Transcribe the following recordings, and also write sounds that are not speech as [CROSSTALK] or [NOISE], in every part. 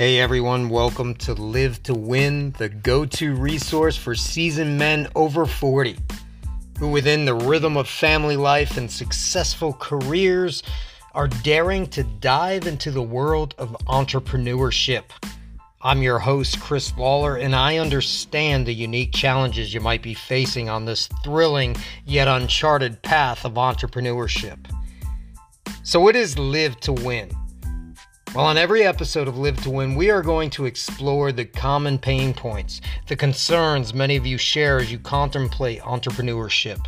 Hey everyone, welcome to Live to Win, the go to resource for seasoned men over 40 who, within the rhythm of family life and successful careers, are daring to dive into the world of entrepreneurship. I'm your host, Chris Lawlor, and I understand the unique challenges you might be facing on this thrilling yet uncharted path of entrepreneurship. So, what is Live to Win? Well, on every episode of Live to Win, we are going to explore the common pain points, the concerns many of you share as you contemplate entrepreneurship,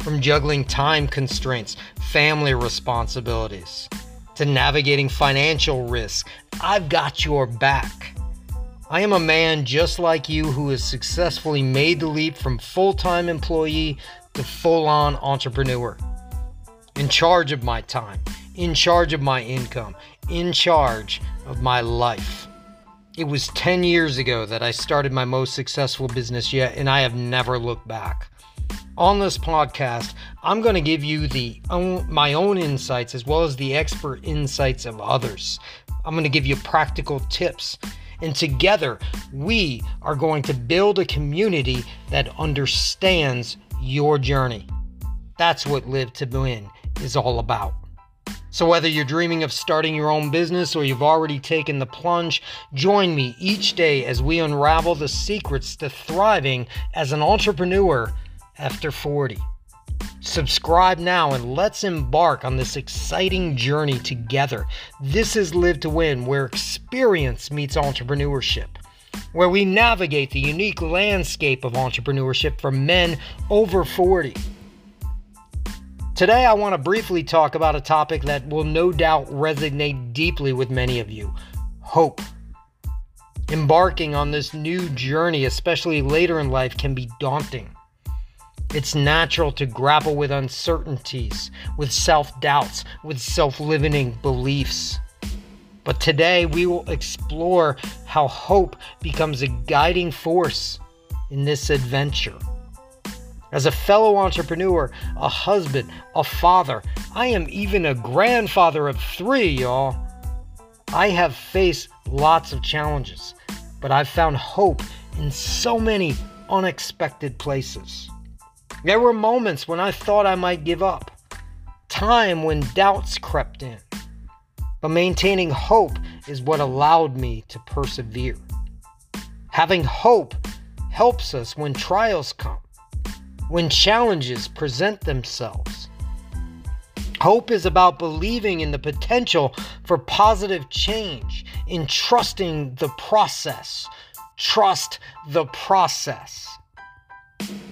from juggling time constraints, family responsibilities, to navigating financial risk. I've got your back. I am a man just like you who has successfully made the leap from full time employee to full on entrepreneur. In charge of my time, in charge of my income, in charge of my life. It was 10 years ago that I started my most successful business yet, and I have never looked back. On this podcast, I'm going to give you the own, my own insights as well as the expert insights of others. I'm going to give you practical tips. And together, we are going to build a community that understands your journey. That's what Live to Win is all about. So, whether you're dreaming of starting your own business or you've already taken the plunge, join me each day as we unravel the secrets to thriving as an entrepreneur after 40. Subscribe now and let's embark on this exciting journey together. This is Live to Win, where experience meets entrepreneurship, where we navigate the unique landscape of entrepreneurship for men over 40. Today, I want to briefly talk about a topic that will no doubt resonate deeply with many of you hope. Embarking on this new journey, especially later in life, can be daunting. It's natural to grapple with uncertainties, with self doubts, with self limiting beliefs. But today, we will explore how hope becomes a guiding force in this adventure. As a fellow entrepreneur, a husband, a father, I am even a grandfather of three, y'all. I have faced lots of challenges, but I've found hope in so many unexpected places. There were moments when I thought I might give up, time when doubts crept in. But maintaining hope is what allowed me to persevere. Having hope helps us when trials come when challenges present themselves. Hope is about believing in the potential for positive change, in trusting the process. Trust the process.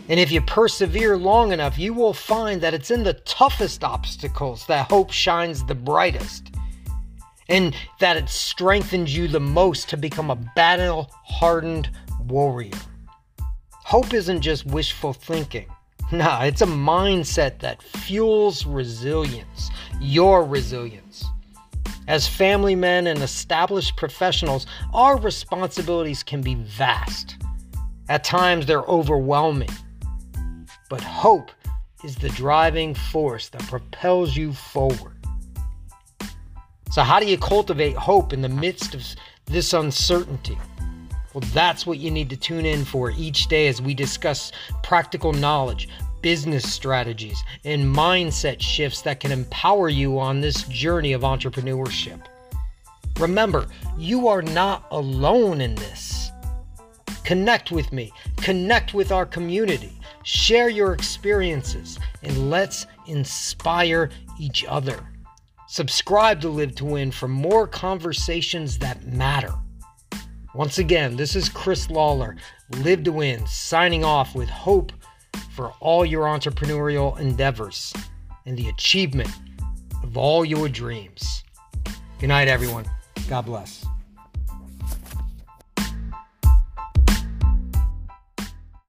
And if you persevere long enough, you will find that it's in the toughest obstacles that hope shines the brightest. And that it strengthens you the most to become a battle hardened warrior. Hope isn't just wishful thinking. [LAUGHS] Nah, it's a mindset that fuels resilience, your resilience. As family men and established professionals, our responsibilities can be vast. At times, they're overwhelming. But hope is the driving force that propels you forward. So, how do you cultivate hope in the midst of this uncertainty? Well, that's what you need to tune in for each day as we discuss practical knowledge, business strategies, and mindset shifts that can empower you on this journey of entrepreneurship. Remember, you are not alone in this. Connect with me, connect with our community, share your experiences, and let's inspire each other. Subscribe to Live to Win for more conversations that matter. Once again, this is Chris Lawlor, Live to Win, signing off with hope for all your entrepreneurial endeavors and the achievement of all your dreams. Good night, everyone. God bless.